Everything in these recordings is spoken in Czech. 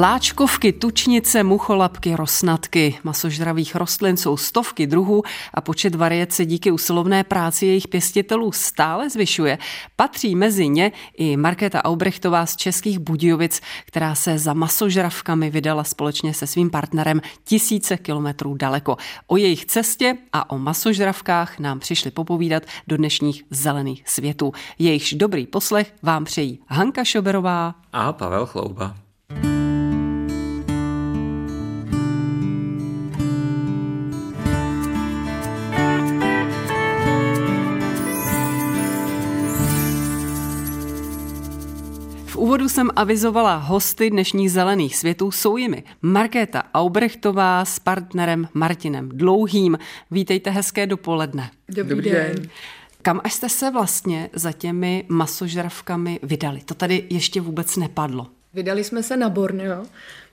Láčkovky, tučnice, mucholapky, rosnatky. Masožravých rostlin jsou stovky druhů a počet variet se díky usilovné práci jejich pěstitelů stále zvyšuje. Patří mezi ně i Markéta Aubrechtová z Českých Budějovic, která se za masožravkami vydala společně se svým partnerem tisíce kilometrů daleko. O jejich cestě a o masožravkách nám přišli popovídat do dnešních zelených světů. Jejichž dobrý poslech vám přejí Hanka Šoberová a Pavel Chlouba. Jsem avizovala hosty dnešních zelených světů. Jsou jimi Markéta Aubrechtová s partnerem Martinem Dlouhým. Vítejte, hezké dopoledne. Dobrý, Dobrý den. den. Kam až jste se vlastně za těmi masožravkami vydali? To tady ještě vůbec nepadlo. Vydali jsme se na Borneo,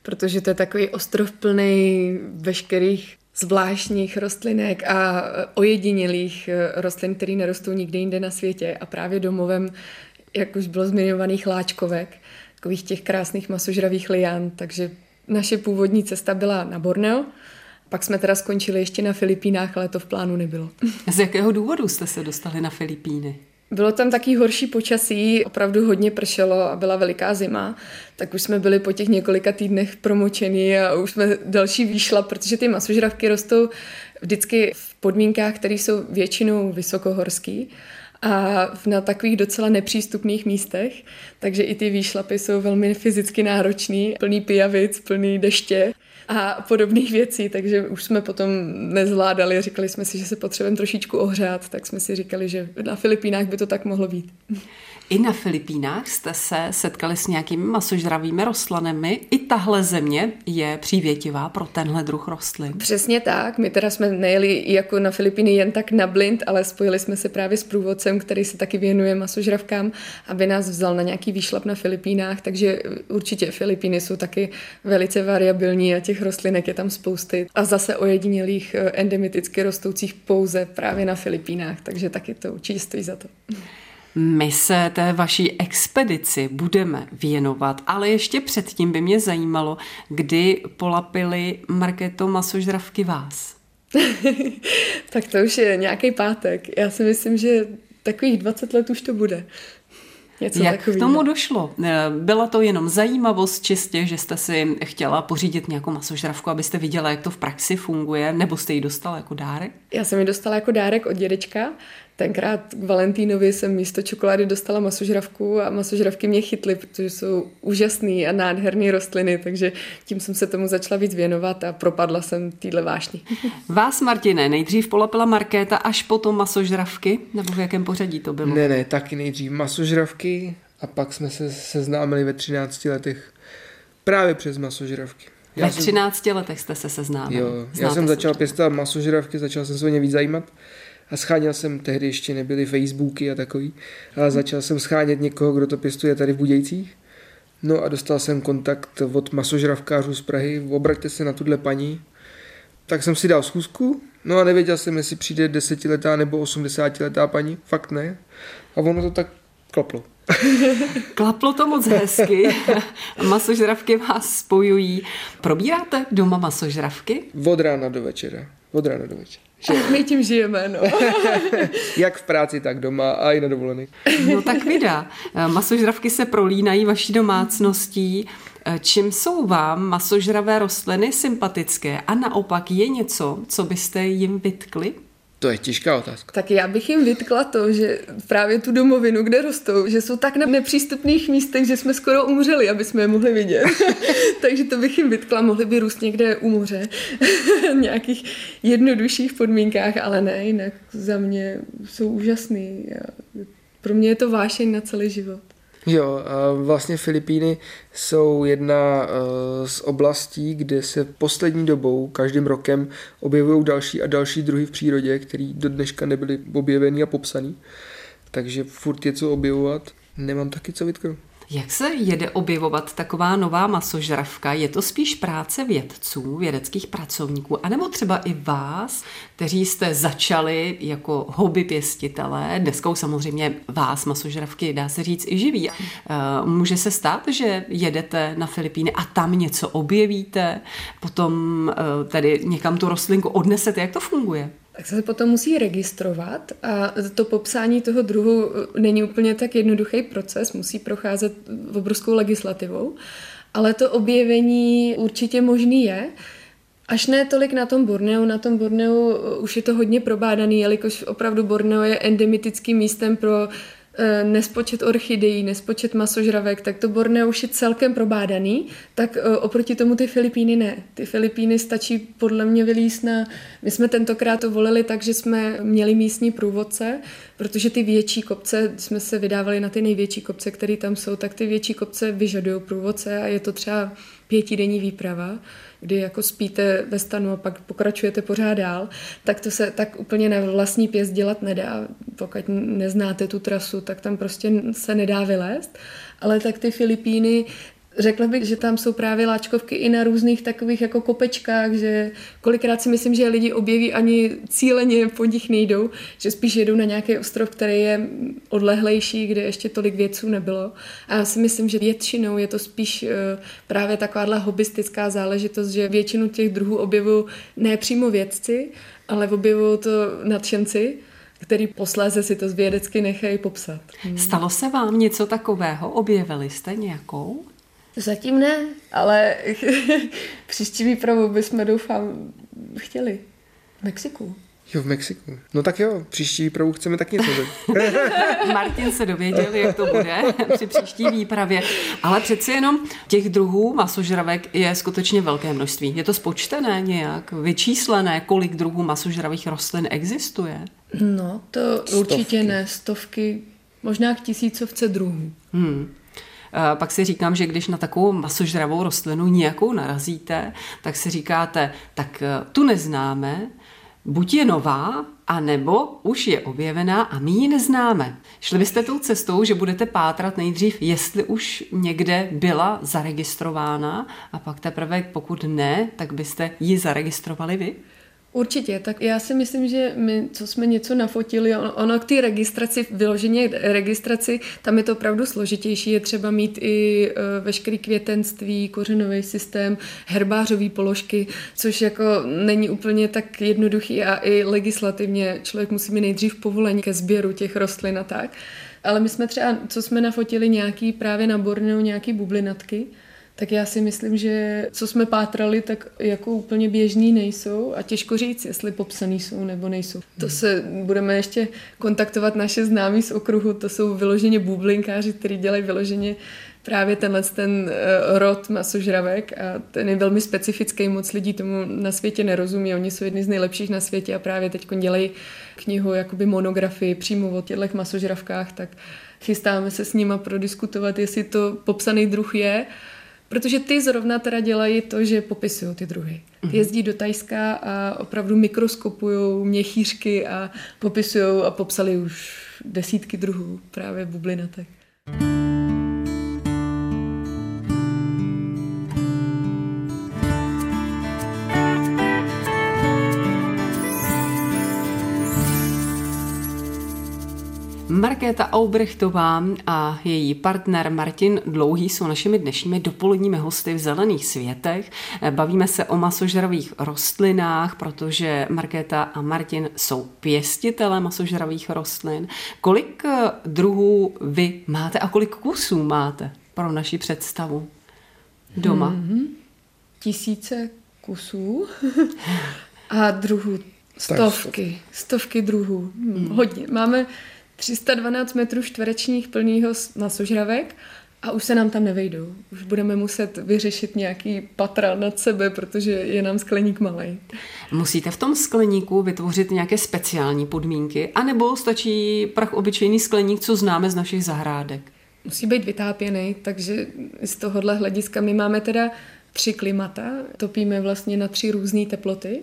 protože to je takový ostrov plný veškerých zvláštních rostlinek a ojedinělých rostlin, které nerostou nikde jinde na světě. A právě domovem jak už bylo zmiňovaných láčkovek, takových těch krásných masožravých lián, takže naše původní cesta byla na Borneo, pak jsme teda skončili ještě na Filipínách, ale to v plánu nebylo. Z jakého důvodu jste se dostali na Filipíny? Bylo tam taky horší počasí, opravdu hodně pršelo a byla veliká zima, tak už jsme byli po těch několika týdnech promočení a už jsme další výšla, protože ty masožravky rostou vždycky v podmínkách, které jsou většinou vysokohorský a na takových docela nepřístupných místech, takže i ty výšlapy jsou velmi fyzicky náročný, plný pijavic, plný deště a podobných věcí, takže už jsme potom nezvládali, říkali jsme si, že se potřebujeme trošičku ohřát, tak jsme si říkali, že na Filipínách by to tak mohlo být. I na Filipínách jste se setkali s nějakými masožravými rostlinami. I tahle země je přívětivá pro tenhle druh rostlin. Přesně tak. My teda jsme nejeli jako na Filipíny jen tak na blind, ale spojili jsme se právě s průvodcem, který se taky věnuje masožravkám, aby nás vzal na nějaký výšlap na Filipínách. Takže určitě Filipíny jsou taky velice variabilní a těch rostlinek je tam spousty. A zase ojedinělých eh, endemiticky rostoucích pouze právě na Filipínách. Takže taky to určitě stojí za to. My se té vaší expedici budeme věnovat, ale ještě předtím by mě zajímalo, kdy polapili Marketo masožravky vás. tak to už je nějaký pátek. Já si myslím, že takových 20 let už to bude. Něco Jak takový. k tomu došlo? Byla to jenom zajímavost čistě, že jste si chtěla pořídit nějakou masožravku, abyste viděla, jak to v praxi funguje, nebo jste ji dostala jako dárek? Já jsem ji dostala jako dárek od dědečka Tenkrát k Valentínovi jsem místo čokolády dostala masožravku a masožravky mě chytly, protože jsou úžasné a nádherné rostliny, takže tím jsem se tomu začala víc věnovat a propadla jsem týhle vášni. Vás, Martine, nejdřív polapila Markéta, až potom masožravky? Nebo v jakém pořadí to bylo? Ne, ne, taky nejdřív masožravky a pak jsme se seznámili ve 13 letech právě přes masožravky. Já ve 13 jsem... letech jste se seznámili. Jo, já jsem začal pěstovat masožravky, začal jsem se o ně víc zajímat a scháněl jsem, tehdy ještě nebyly Facebooky a takový, ale začal jsem schánět někoho, kdo to pěstuje tady v Budějcích. No a dostal jsem kontakt od masožravkářů z Prahy, obraťte se na tuhle paní. Tak jsem si dal schůzku, no a nevěděl jsem, jestli přijde desetiletá nebo osmdesátiletá paní, fakt ne. A ono to tak klaplo. Klaplo to moc hezky. Masožravky vás spojují. Probíráte doma masožravky? Od rána do večera. Od rána do večera. Že... My tím žijeme, no. Jak v práci, tak doma a i na dovolený. No tak vydá. Masožravky se prolínají vaší domácností. Čím jsou vám masožravé rostliny sympatické a naopak je něco, co byste jim vytkli? To je těžká otázka. Tak já bych jim vytkla to, že právě tu domovinu, kde rostou, že jsou tak na nepřístupných místech, že jsme skoro umřeli, aby jsme je mohli vidět. Takže to bych jim vytkla, mohli by růst někde u moře, v nějakých jednodušších podmínkách, ale ne, jinak za mě jsou úžasný. Pro mě je to vášeň na celý život. Jo, vlastně Filipíny jsou jedna eh, z oblastí, kde se poslední dobou, každým rokem, objevují další a další druhy v přírodě, které do dneška nebyly objeveny a popsaný. Takže furt je co objevovat. Nemám taky co vytknout. Jak se jede objevovat taková nová masožravka? Je to spíš práce vědců, vědeckých pracovníků, anebo třeba i vás, kteří jste začali jako hobby pěstitelé, dneskou samozřejmě vás masožravky, dá se říct, i živí. Eh, může se stát, že jedete na Filipíny a tam něco objevíte, potom eh, tedy někam tu rostlinku odnesete, jak to funguje? Tak se potom musí registrovat a to popsání toho druhu není úplně tak jednoduchý proces, musí procházet obrovskou legislativou, ale to objevení určitě možný je. Až ne tolik na tom Borneu, na tom Borneu už je to hodně probádaný, jelikož opravdu Borneo je endemitickým místem pro Eh, nespočet orchidejí, nespočet masožravek, tak to Borneo už je celkem probádaný, tak eh, oproti tomu ty Filipíny ne. Ty Filipíny stačí podle mě vylíst na... My jsme tentokrát to volili tak, že jsme měli místní průvodce, protože ty větší kopce, jsme se vydávali na ty největší kopce, které tam jsou, tak ty větší kopce vyžadují průvodce a je to třeba pětidenní výprava kdy jako spíte ve stanu a pak pokračujete pořád dál, tak to se tak úplně na vlastní pěst dělat nedá. Pokud neznáte tu trasu, tak tam prostě se nedá vylézt. Ale tak ty Filipíny Řekla bych, že tam jsou právě láčkovky i na různých takových jako kopečkách, že kolikrát si myslím, že lidi objeví ani cíleně po nich nejdou, že spíš jedou na nějaký ostrov, který je odlehlejší, kde ještě tolik věců nebylo. A já si myslím, že většinou je to spíš eh, právě takováhle hobistická záležitost, že většinu těch druhů objevují ne přímo vědci, ale objevují to nadšenci, který posléze si to vědecky nechají popsat. Hmm. Stalo se vám něco takového? Objevili jste nějakou? Zatím ne, ale příští výpravu bychom doufám chtěli. V Mexiku. Jo, v Mexiku. No tak jo, příští výpravu chceme tak něco. Martin se dověděl, jak to bude při příští výpravě. Ale přeci jenom těch druhů masožravek je skutečně velké množství. Je to spočtené nějak, vyčíslené, kolik druhů masožravých rostlin existuje? No, to Stovky. určitě ne. Stovky, možná k tisícovce druhů. Hmm. Pak si říkám, že když na takovou masožravou rostlinu nějakou narazíte, tak si říkáte, tak eh, tu neznáme, buď je nová, a nebo už je objevená a my ji neznáme. Šli byste tou cestou, že budete pátrat nejdřív, jestli už někde byla zaregistrována a pak teprve, pokud ne, tak byste ji zaregistrovali vy? Určitě, tak já si myslím, že my, co jsme něco nafotili, ono, ono k té registraci, vyloženě registraci, tam je to opravdu složitější, je třeba mít i uh, veškerý květenství, kořenový systém, herbářové položky, což jako není úplně tak jednoduchý a i legislativně člověk musí mít nejdřív povolení ke sběru těch rostlin a tak. Ale my jsme třeba, co jsme nafotili, nějaký právě na Borneu, nějaký bublinatky, tak já si myslím, že co jsme pátrali, tak jako úplně běžný nejsou a těžko říct, jestli popsaný jsou nebo nejsou. To se budeme ještě kontaktovat naše známí z okruhu, to jsou vyloženě bublinkáři, kteří dělají vyloženě právě tenhle ten eh, rod masožravek a ten je velmi specifický, moc lidí tomu na světě nerozumí, oni jsou jedni z nejlepších na světě a právě teď dělají knihu, jakoby monografii přímo o těchto masožravkách, tak chystáme se s nima prodiskutovat, jestli to popsaný druh je Protože ty zrovna teda dělají to, že popisují ty druhy. Ty mhm. jezdí do Tajska a opravdu mikroskopují měchýřky a popisují a popsali už desítky druhů právě bublinatek. Markéta Aubrechtová a její partner Martin Dlouhý jsou našimi dnešními dopoledními hosty v Zelených světech. Bavíme se o masožravých rostlinách, protože Markéta a Martin jsou pěstitele masožravých rostlin. Kolik eh, druhů vy máte a kolik kusů máte pro naši představu doma? Mm-hmm. Tisíce kusů a druhů stovky, stovky druhů. Hmm. Hodně. Máme 312 metrů čtverečních plného masožravek a už se nám tam nevejdou. Už budeme muset vyřešit nějaký patra nad sebe, protože je nám skleník malý. Musíte v tom skleníku vytvořit nějaké speciální podmínky, anebo stačí prach obyčejný skleník, co známe z našich zahrádek? Musí být vytápěný, takže z tohohle hlediska my máme teda tři klimata, topíme vlastně na tři různé teploty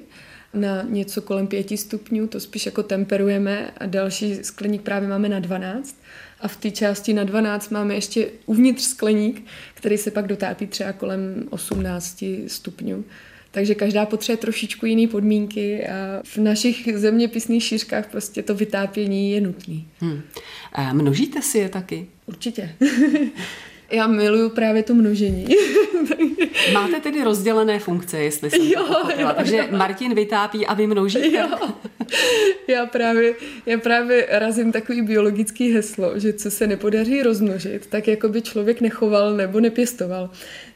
na něco kolem 5 stupňů, to spíš jako temperujeme a další skleník právě máme na 12 a v té části na 12 máme ještě uvnitř skleník, který se pak dotápí třeba kolem 18 stupňů. Takže každá potřebuje trošičku jiné podmínky a v našich zeměpisných šířkách prostě to vytápění je nutné. Hmm. množíte si je taky? Určitě. Já miluju právě to množení. Máte tedy rozdělené funkce, jestli jsem jo, to jo, Takže jo. Martin vytápí a vy množíte? Jo. Já právě, já právě razím takový biologický heslo, že co se nepodaří rozmnožit, tak jako by člověk nechoval nebo nepěstoval.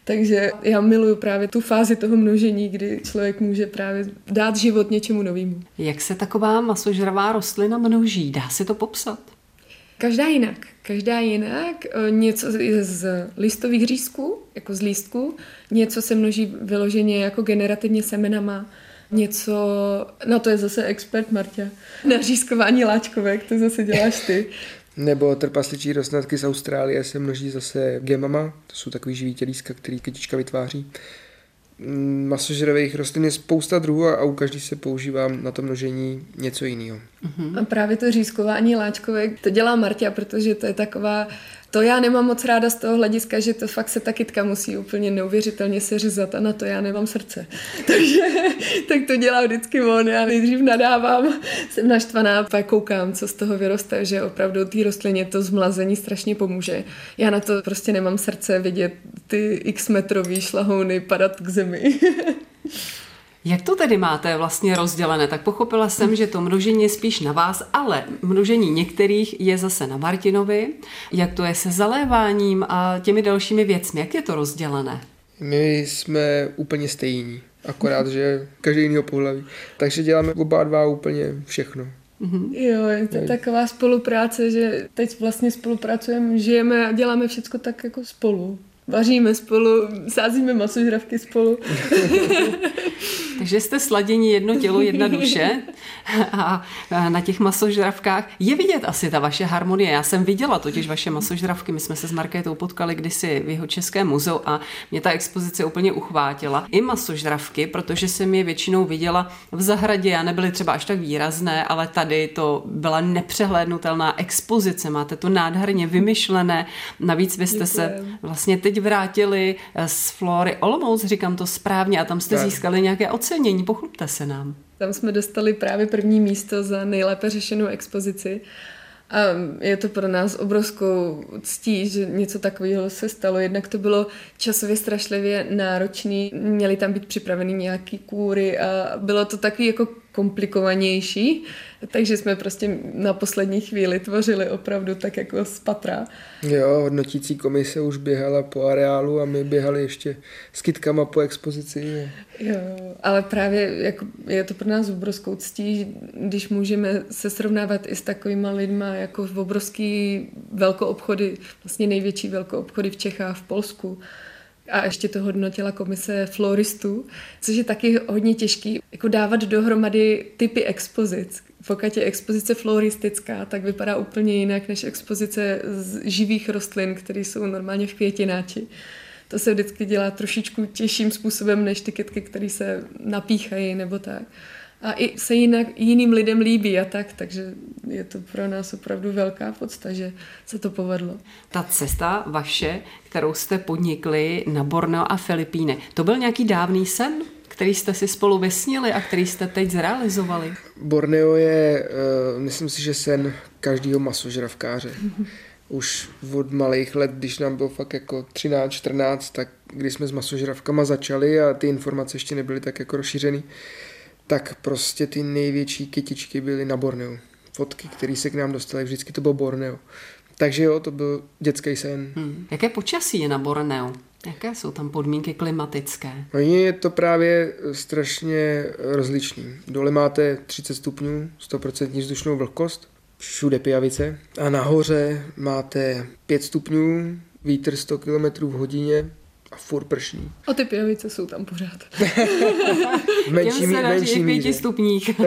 Takže já miluju právě tu fázi toho množení, kdy člověk může právě dát život něčemu novému. Jak se taková masožravá rostlina množí? Dá se to popsat? Každá jinak. Každá jinak. E, něco je z listových řízků, jako z lístků. Něco se množí vyloženě jako generativně semenama. Něco, no to je zase expert Marta, na řízkování láčkovek, to zase děláš ty. Nebo trpasličí rosnatky z Austrálie se množí zase gemama, to jsou takový živý tělíska, který kytička vytváří. Mm, masožravých rostlin je spousta druhů a u každý se používá na to množení něco jiného. A právě to řízkování láčkovek, to dělá Marta, protože to je taková to já nemám moc ráda z toho hlediska, že to fakt se ta kytka musí úplně neuvěřitelně seřezat a na to já nemám srdce. Takže tak to dělá vždycky on. Já nejdřív nadávám, jsem naštvaná, pak koukám, co z toho vyroste, že opravdu té rostlině to zmlazení strašně pomůže. Já na to prostě nemám srdce vidět ty x metrový šlahouny padat k zemi. Jak to tedy máte vlastně rozdělené? Tak pochopila jsem, že to množení je spíš na vás, ale množení některých je zase na Martinovi. Jak to je se zaléváním a těmi dalšími věcmi? Jak je to rozdělené? My jsme úplně stejní, akorát, že každý jiného pohlaví. Takže děláme oba dva úplně všechno. Mm-hmm. Jo, je to taková spolupráce, že teď vlastně spolupracujeme, žijeme a děláme všechno tak jako spolu. Vaříme spolu, sázíme masožravky spolu. Takže jste sladění jedno tělo, jedna duše a na těch masožravkách je vidět asi ta vaše harmonie. Já jsem viděla totiž vaše masožravky, my jsme se s Markétou potkali kdysi v jeho Českém muzeu a mě ta expozice úplně uchvátila. I masožravky, protože jsem je většinou viděla v zahradě a nebyly třeba až tak výrazné, ale tady to byla nepřehlédnutelná expozice. Máte to nádherně vymyšlené. Navíc vy jste Děkujem. se vlastně teď vrátili z Flory Olomouc, říkám to správně, a tam jste získali nějaké ocenění. Pochlupte se nám. Tam jsme dostali právě první místo za nejlépe řešenou expozici. A je to pro nás obrovskou ctí, že něco takového se stalo. Jednak to bylo časově strašlivě náročné, měly tam být připraveny nějaký kůry a bylo to takový jako komplikovanější, takže jsme prostě na poslední chvíli tvořili opravdu tak jako z patra. Jo, hodnotící komise už běhala po areálu a my běhali ještě s kytkama po expozici. Jo, ale právě jako je to pro nás obrovskou ctí, když můžeme se srovnávat i s takovýma lidma jako v obrovský velkoobchody, vlastně největší velkoobchody v Čechách, v Polsku a ještě to hodnotila komise floristů, což je taky hodně těžký, jako dávat dohromady typy expozic. Pokud je expozice floristická, tak vypadá úplně jinak než expozice z živých rostlin, které jsou normálně v květináči. To se vždycky dělá trošičku těžším způsobem než ty kytky, které se napíchají nebo tak a i se jinak, jiným lidem líbí a tak, takže je to pro nás opravdu velká podsta, že se to povedlo. Ta cesta vaše, kterou jste podnikli na Borneo a Filipíny, to byl nějaký dávný sen? který jste si spolu vysnili a který jste teď zrealizovali? Borneo je, uh, myslím si, že sen každého masožravkáře. Už od malých let, když nám bylo fakt jako 13, 14, tak když jsme s masožravkama začali a ty informace ještě nebyly tak jako rozšířený, tak prostě ty největší kytičky byly na Borneu. Fotky, které se k nám dostaly, vždycky to bylo Borneo. Takže jo, to byl dětský sen. Hmm. Jaké počasí je na Borneu? Jaké jsou tam podmínky klimatické? No je to právě strašně rozličný. Dole máte 30 stupňů, 100% vzdušnou vlhkost, všude pijavice. A nahoře máte 5 stupňů, vítr 100 km v hodině, a furt prší. A ty pijavice jsou tam pořád. menší, Těm se menší pěti stupních.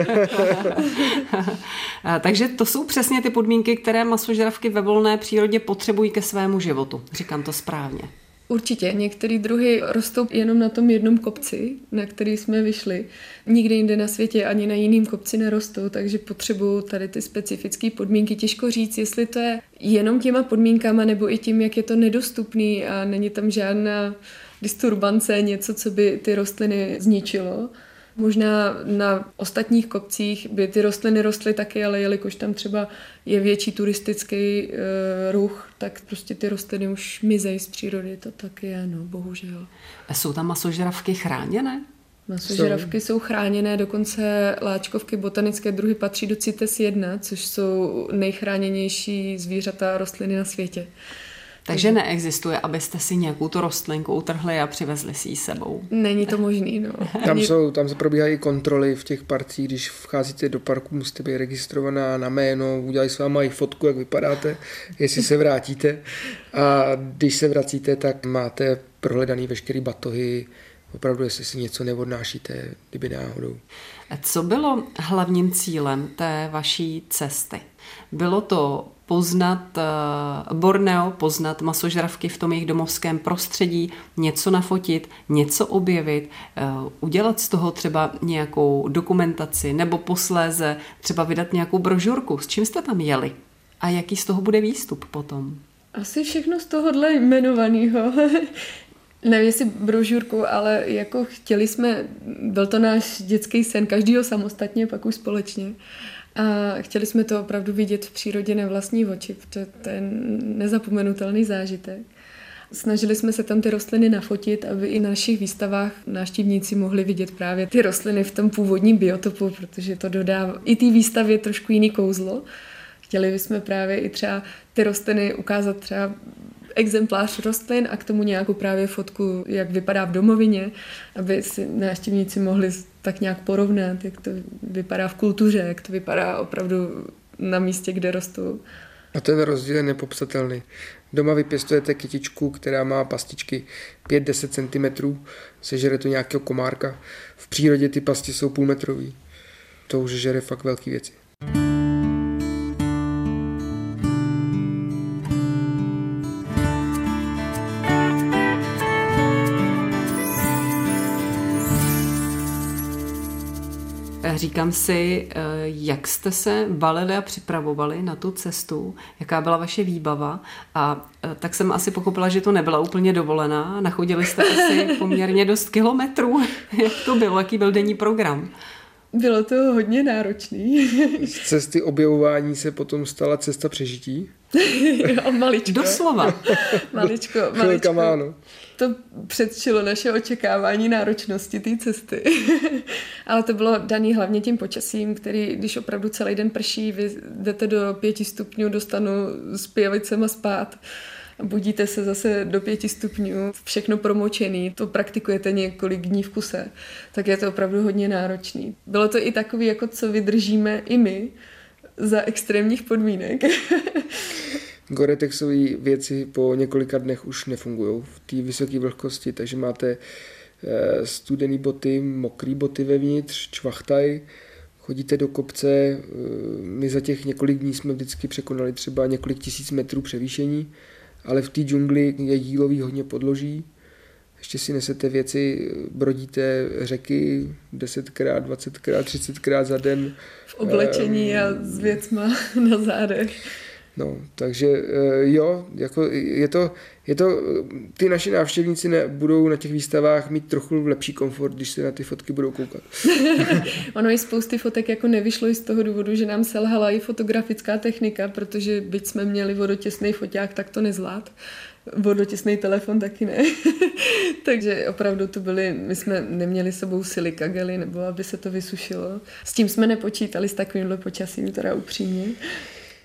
Takže to jsou přesně ty podmínky, které masožravky ve volné přírodě potřebují ke svému životu. Říkám to správně. Určitě. Některé druhy rostou jenom na tom jednom kopci, na který jsme vyšli. Nikde jinde na světě ani na jiném kopci nerostou, takže potřebují tady ty specifické podmínky. Těžko říct, jestli to je jenom těma podmínkama nebo i tím, jak je to nedostupný a není tam žádná disturbance, něco, co by ty rostliny zničilo. Možná na ostatních kopcích by ty rostliny rostly taky, ale jelikož tam třeba je větší turistický e, ruch, tak prostě ty rostliny už mizejí z přírody, to tak je, no, bohužel. A jsou tam masožravky chráněné? Masožravky jsou. jsou chráněné, dokonce láčkovky botanické druhy patří do CITES 1, což jsou nejchráněnější zvířata a rostliny na světě. Takže neexistuje, abyste si nějakou tu rostlinku utrhli a přivezli si ji sebou. Není to možný, no. Tam, jsou, tam se probíhají kontroly v těch parcích, když vcházíte do parku, musíte být registrovaná na jméno, udělají s váma i fotku, jak vypadáte, jestli se vrátíte. A když se vracíte, tak máte prohledaný veškerý batohy, opravdu, jestli si něco neodnášíte, kdyby náhodou. Co bylo hlavním cílem té vaší cesty? Bylo to poznat eh, Borneo, poznat masožravky v tom jejich domovském prostředí, něco nafotit, něco objevit, eh, udělat z toho třeba nějakou dokumentaci nebo posléze třeba vydat nějakou brožurku. S čím jste tam jeli? A jaký z toho bude výstup potom? Asi všechno z tohohle jmenovaného. Nevím, jestli brožurku, ale jako chtěli jsme, byl to náš dětský sen, každýho samostatně, pak už společně. A chtěli jsme to opravdu vidět v přírodě na vlastní oči, protože to je nezapomenutelný zážitek. Snažili jsme se tam ty rostliny nafotit, aby i na našich výstavách návštěvníci mohli vidět právě ty rostliny v tom původním biotopu, protože to dodá i té výstavě trošku jiný kouzlo. Chtěli bychom právě i třeba ty rostliny ukázat třeba exemplář rostlin a k tomu nějakou právě fotku, jak vypadá v domovině, aby si návštěvníci mohli tak nějak porovnat, jak to vypadá v kultuře, jak to vypadá opravdu na místě, kde rostou. A ten rozdíl je nepopsatelný. Doma vypěstujete kytičku, která má pastičky 5-10 cm, sežere to nějakého komárka. V přírodě ty pasti jsou půlmetrový. To už žere fakt velké věci. Říkám si, eh, jak jste se balili a připravovali na tu cestu, jaká byla vaše výbava a eh, tak jsem asi pochopila, že to nebyla úplně dovolená. Nachodili jste asi poměrně dost kilometrů. Jak to bylo? Jaký byl denní program? Bylo to hodně náročný. Z cesty objevování se potom stala cesta přežití. jo, maličko. Doslova. maličko, maličko. No. To předčilo naše očekávání náročnosti té cesty. Ale to bylo dané hlavně tím počasím, který, když opravdu celý den prší, vy jdete do pěti stupňů, dostanu s pijavicema spát budíte se zase do pěti stupňů, všechno promočený, to praktikujete několik dní v kuse, tak je to opravdu hodně náročný. Bylo to i takový, jako co vydržíme i my za extrémních podmínek. Goretexové věci po několika dnech už nefungují v té vysoké vlhkosti, takže máte eh, studené boty, mokré boty vevnitř, čvachtaj, chodíte do kopce, eh, my za těch několik dní jsme vždycky překonali třeba několik tisíc metrů převýšení, ale v té džungli je jílový hodně podloží, ještě si nesete věci, brodíte řeky 10krát, 20krát, 30krát za den. V oblečení um, a s věcma na zádech. No, takže eh, jo, jako je to, je to, ty naši návštěvníci ne, budou na těch výstavách mít trochu lepší komfort, když se na ty fotky budou koukat. ono i spousty fotek jako nevyšlo i z toho důvodu, že nám selhala i fotografická technika, protože byť jsme měli vodotěsný foťák, tak to nezvlád. Vodotěsný telefon taky ne. Takže opravdu to byly, my jsme neměli sebou silika gely, nebo aby se to vysušilo. S tím jsme nepočítali s takovýmhle počasím, teda upřímně.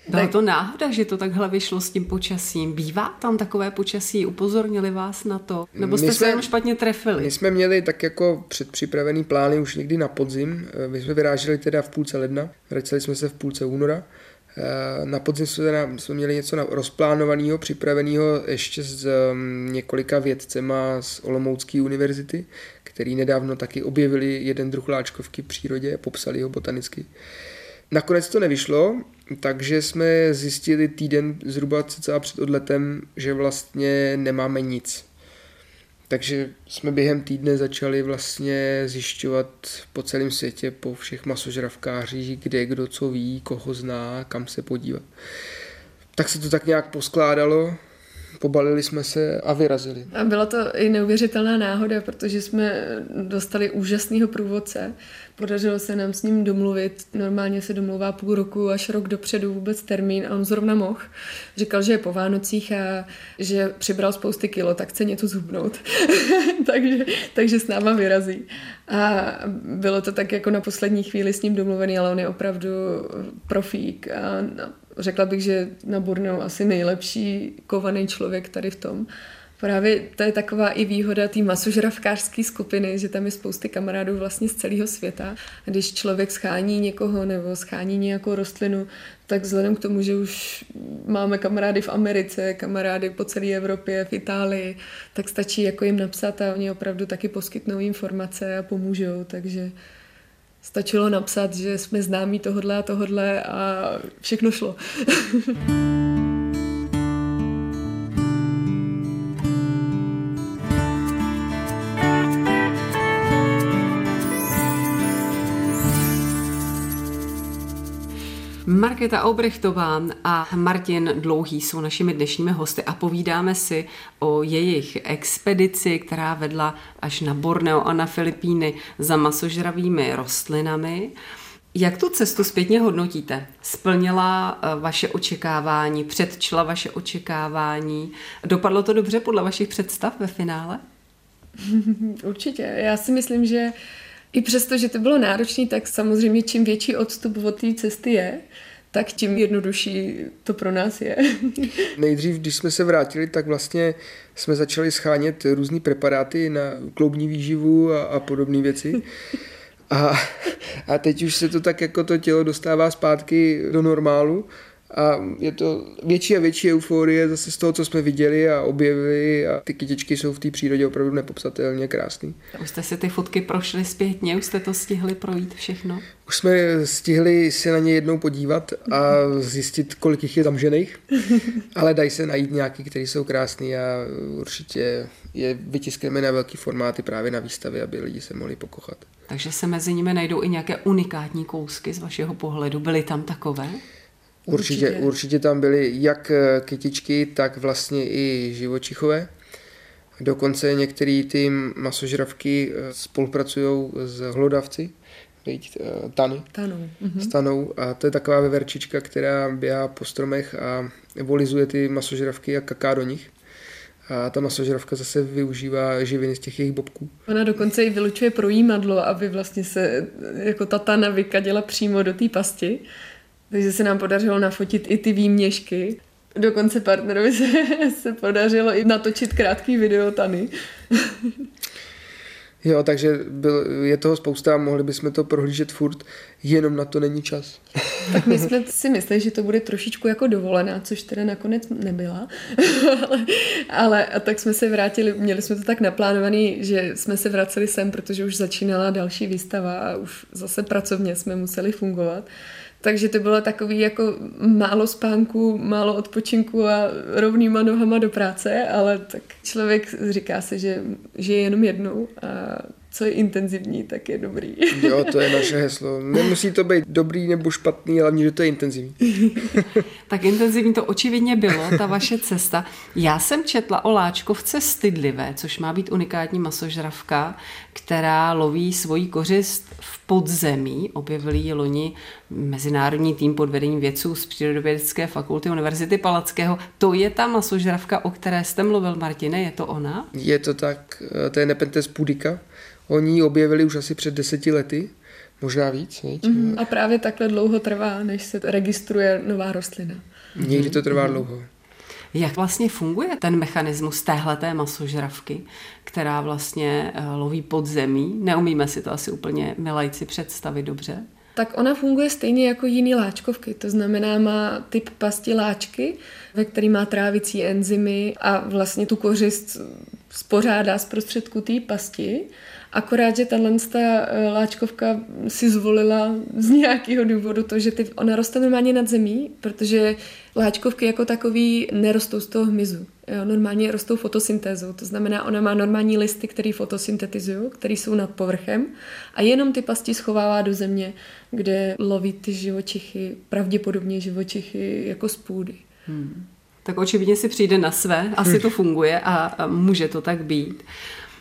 Byla tak... to náhoda, že to takhle vyšlo s tím počasím? Bývá tam takové počasí? Upozornili vás na to? Nebo jste jsme, se jenom špatně trefili? My jsme měli tak jako předpřipravený plány už někdy na podzim. My jsme vyráželi teda v půlce ledna, vraceli jsme se v půlce února. Na podzim jsme, jsme měli něco rozplánovaného, připraveného ještě s um, několika vědcema z Olomoucké univerzity, který nedávno taky objevili jeden druh láčkovky v přírodě a popsali ho botanicky. Nakonec to nevyšlo, takže jsme zjistili týden zhruba cca před odletem, že vlastně nemáme nic. Takže jsme během týdne začali vlastně zjišťovat po celém světě, po všech masožravkářích, kde kdo co ví, koho zná, kam se podívat. Tak se to tak nějak poskládalo pobalili jsme se a vyrazili. A byla to i neuvěřitelná náhoda, protože jsme dostali úžasného průvodce. Podařilo se nám s ním domluvit. Normálně se domluvá půl roku až rok dopředu vůbec termín a on zrovna mohl. Říkal, že je po Vánocích a že přibral spousty kilo, tak chce něco zhubnout. takže, takže s náma vyrazí. A bylo to tak jako na poslední chvíli s ním domluvený, ale on je opravdu profík a řekla bych, že na Borneo asi nejlepší kovaný člověk tady v tom. Právě to je taková i výhoda té masožravkářské skupiny, že tam je spousty kamarádů vlastně z celého světa. A když člověk schání někoho nebo schání nějakou rostlinu, tak vzhledem k tomu, že už máme kamarády v Americe, kamarády po celé Evropě, v Itálii, tak stačí jako jim napsat a oni opravdu taky poskytnou informace a pomůžou, takže Stačilo napsat, že jsme známí tohodle a tohodle a všechno šlo. Markéta Obrechtová a Martin Dlouhý jsou našimi dnešními hosty a povídáme si o jejich expedici, která vedla až na Borneo a na Filipíny za masožravými rostlinami. Jak tu cestu zpětně hodnotíte? Splnila eh, vaše očekávání, předčila vaše očekávání? Dopadlo to dobře podle vašich představ ve finále? Určitě. Já si myslím, že i přesto, že to bylo náročné, tak samozřejmě čím větší odstup od té cesty je, tak tím jednodušší to pro nás je. Nejdřív, když jsme se vrátili, tak vlastně jsme začali schánět různé preparáty na kloubní výživu a, a podobné věci. A, a teď už se to tak jako to tělo dostává zpátky do normálu a je to větší a větší euforie zase z toho, co jsme viděli a objevili a ty kytičky jsou v té přírodě opravdu nepopsatelně krásné. Už jste si ty fotky prošli zpětně, už jste to stihli projít všechno? Už jsme stihli se na ně jednou podívat a zjistit, kolik jich je tam žených, ale dají se najít nějaký, které jsou krásný a určitě je vytiskneme na velký formáty právě na výstavě, aby lidi se mohli pokochat. Takže se mezi nimi najdou i nějaké unikátní kousky z vašeho pohledu. Byly tam takové? Určitě, určitě, určitě tam byly jak eh, kytičky, tak vlastně i živočichové. Dokonce některé ty masožravky eh, spolupracují s hlodavci, eh, tany, tanou. Mhm. s tanou. A to je taková veverčička, která běhá po stromech a volizuje ty masožravky a kaká do nich. A ta masožravka zase využívá živiny z těch jejich bobků. Ona dokonce i vylučuje projímadlo, aby vlastně se jako ta tana vykadila přímo do té pasti. Takže se nám podařilo nafotit i ty výměšky. Dokonce partnerovi se, se podařilo i natočit krátký video Tany. Jo, takže byl, je toho spousta a mohli bychom to prohlížet furt, jenom na to není čas. Tak my jsme si mysleli, že to bude trošičku jako dovolená, což teda nakonec nebyla. ale, ale a tak jsme se vrátili, měli jsme to tak naplánovaný, že jsme se vraceli sem, protože už začínala další výstava a už zase pracovně jsme museli fungovat. Takže to bylo takový jako málo spánku, málo odpočinku a rovnýma nohama do práce, ale tak člověk říká se, že žije jenom jednou a co je intenzivní, tak je dobrý. Jo, to je naše heslo. Nemusí to být dobrý nebo špatný, ale že to je intenzivní. tak intenzivní to očividně bylo, ta vaše cesta. Já jsem četla o láčkovce stydlivé, což má být unikátní masožravka, která loví svoji kořist v podzemí. Objevili ji loni mezinárodní tým pod vedením vědců z Přírodovědecké fakulty Univerzity Palackého. To je ta masožravka, o které jste mluvil, Martine, je to ona? Je to tak, to je Nepenthes pudica. Oni ji objevili už asi před deseti lety, možná víc. Mm, a právě takhle dlouho trvá, než se registruje nová rostlina. Někdy to trvá mm. dlouho. Jak vlastně funguje ten mechanismus téhleté masožravky, která vlastně eh, loví pod zemí? Neumíme si to asi úplně milajci představit dobře. Tak ona funguje stejně jako jiný láčkovky, to znamená má typ pasti láčky, ve který má trávicí enzymy a vlastně tu kořist spořádá z prostředku té pasti Akorát, že tahle eh, láčkovka si zvolila z nějakého důvodu to, že ty, ona roste normálně nad zemí, protože láčkovky jako takový nerostou z toho hmyzu. Jo, normálně rostou fotosyntézou, to znamená, ona má normální listy, které fotosyntetizují, které jsou nad povrchem a jenom ty pasti schovává do země, kde loví ty živočichy, pravděpodobně živočichy jako z půdy. Hmm. Tak očividně si přijde na své, asi to funguje a může to tak být.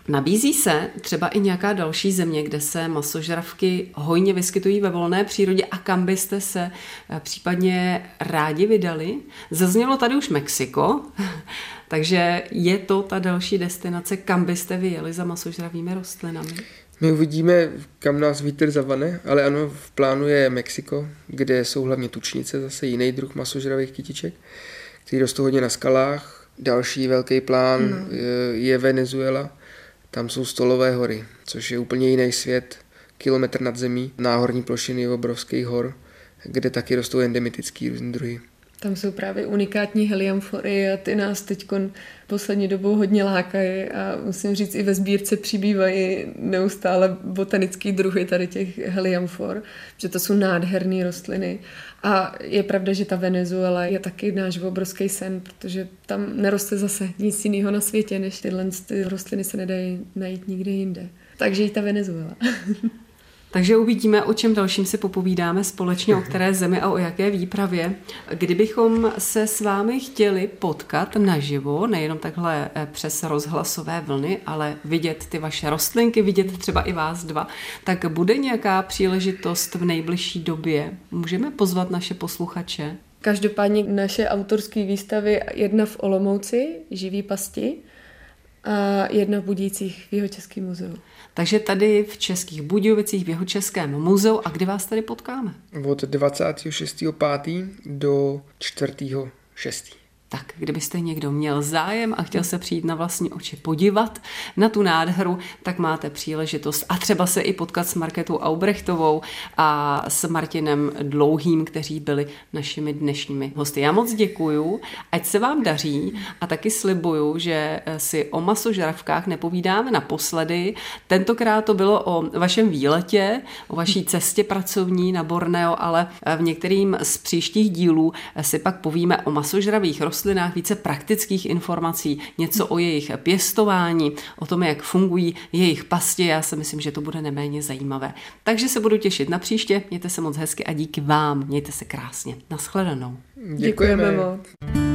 Nabízí se třeba i nějaká další země, kde se masožravky hojně vyskytují ve volné přírodě a kam byste se eh, případně rádi vydali? Zaznělo tady už Mexiko, takže je to ta další destinace, kam byste vyjeli za masožravými rostlinami? My uvidíme, kam nás vítr zavane, ale ano, v plánu je Mexiko, kde jsou hlavně tučnice, zase jiný druh masožravých kytiček, který rostou hodně na skalách. Další velký plán no. je Venezuela, tam jsou stolové hory, což je úplně jiný svět, kilometr nad zemí, náhorní plošiny obrovských hor, kde taky rostou endemitický různý druhy. Tam jsou právě unikátní heliamfory a ty nás teď poslední dobou hodně lákají a musím říct, i ve sbírce přibývají neustále botanický druhy tady těch heliamfor, že to jsou nádherné rostliny. A je pravda, že ta Venezuela je taky náš obrovský sen, protože tam neroste zase nic jiného na světě, než tyhle ty rostliny se nedají najít nikde jinde. Takže i ta Venezuela. Takže uvidíme, o čem dalším si popovídáme společně, o které zemi a o jaké výpravě. Kdybychom se s vámi chtěli potkat naživo, nejenom takhle eh, přes rozhlasové vlny, ale vidět ty vaše rostlinky, vidět třeba i vás dva, tak bude nějaká příležitost v nejbližší době? Můžeme pozvat naše posluchače? Každopádně naše autorské výstavy, jedna v Olomouci, Živý pasti, a jedna v Budících v Jihočeském muzeu. Takže tady v Českých Budějovicích v jeho Českém muzeu a kdy vás tady potkáme? Od 26.5. do 4.6. Tak kdybyste někdo měl zájem a chtěl se přijít na vlastní oči podívat na tu nádheru, tak máte příležitost a třeba se i potkat s Marketou Aubrechtovou a s Martinem Dlouhým, kteří byli našimi dnešními hosty. Já moc děkuju, ať se vám daří a taky slibuju, že si o masožravkách nepovídáme naposledy. Tentokrát to bylo o vašem výletě, o vaší cestě pracovní na Borneo, ale v některým z příštích dílů si pak povíme o masožravých rostlinách více praktických informací, něco o jejich pěstování, o tom, jak fungují jejich pasti. Já si myslím, že to bude neméně zajímavé. Takže se budu těšit na příště. Mějte se moc hezky a díky vám. Mějte se krásně. Naschledanou. Děkujeme, Děkujeme moc.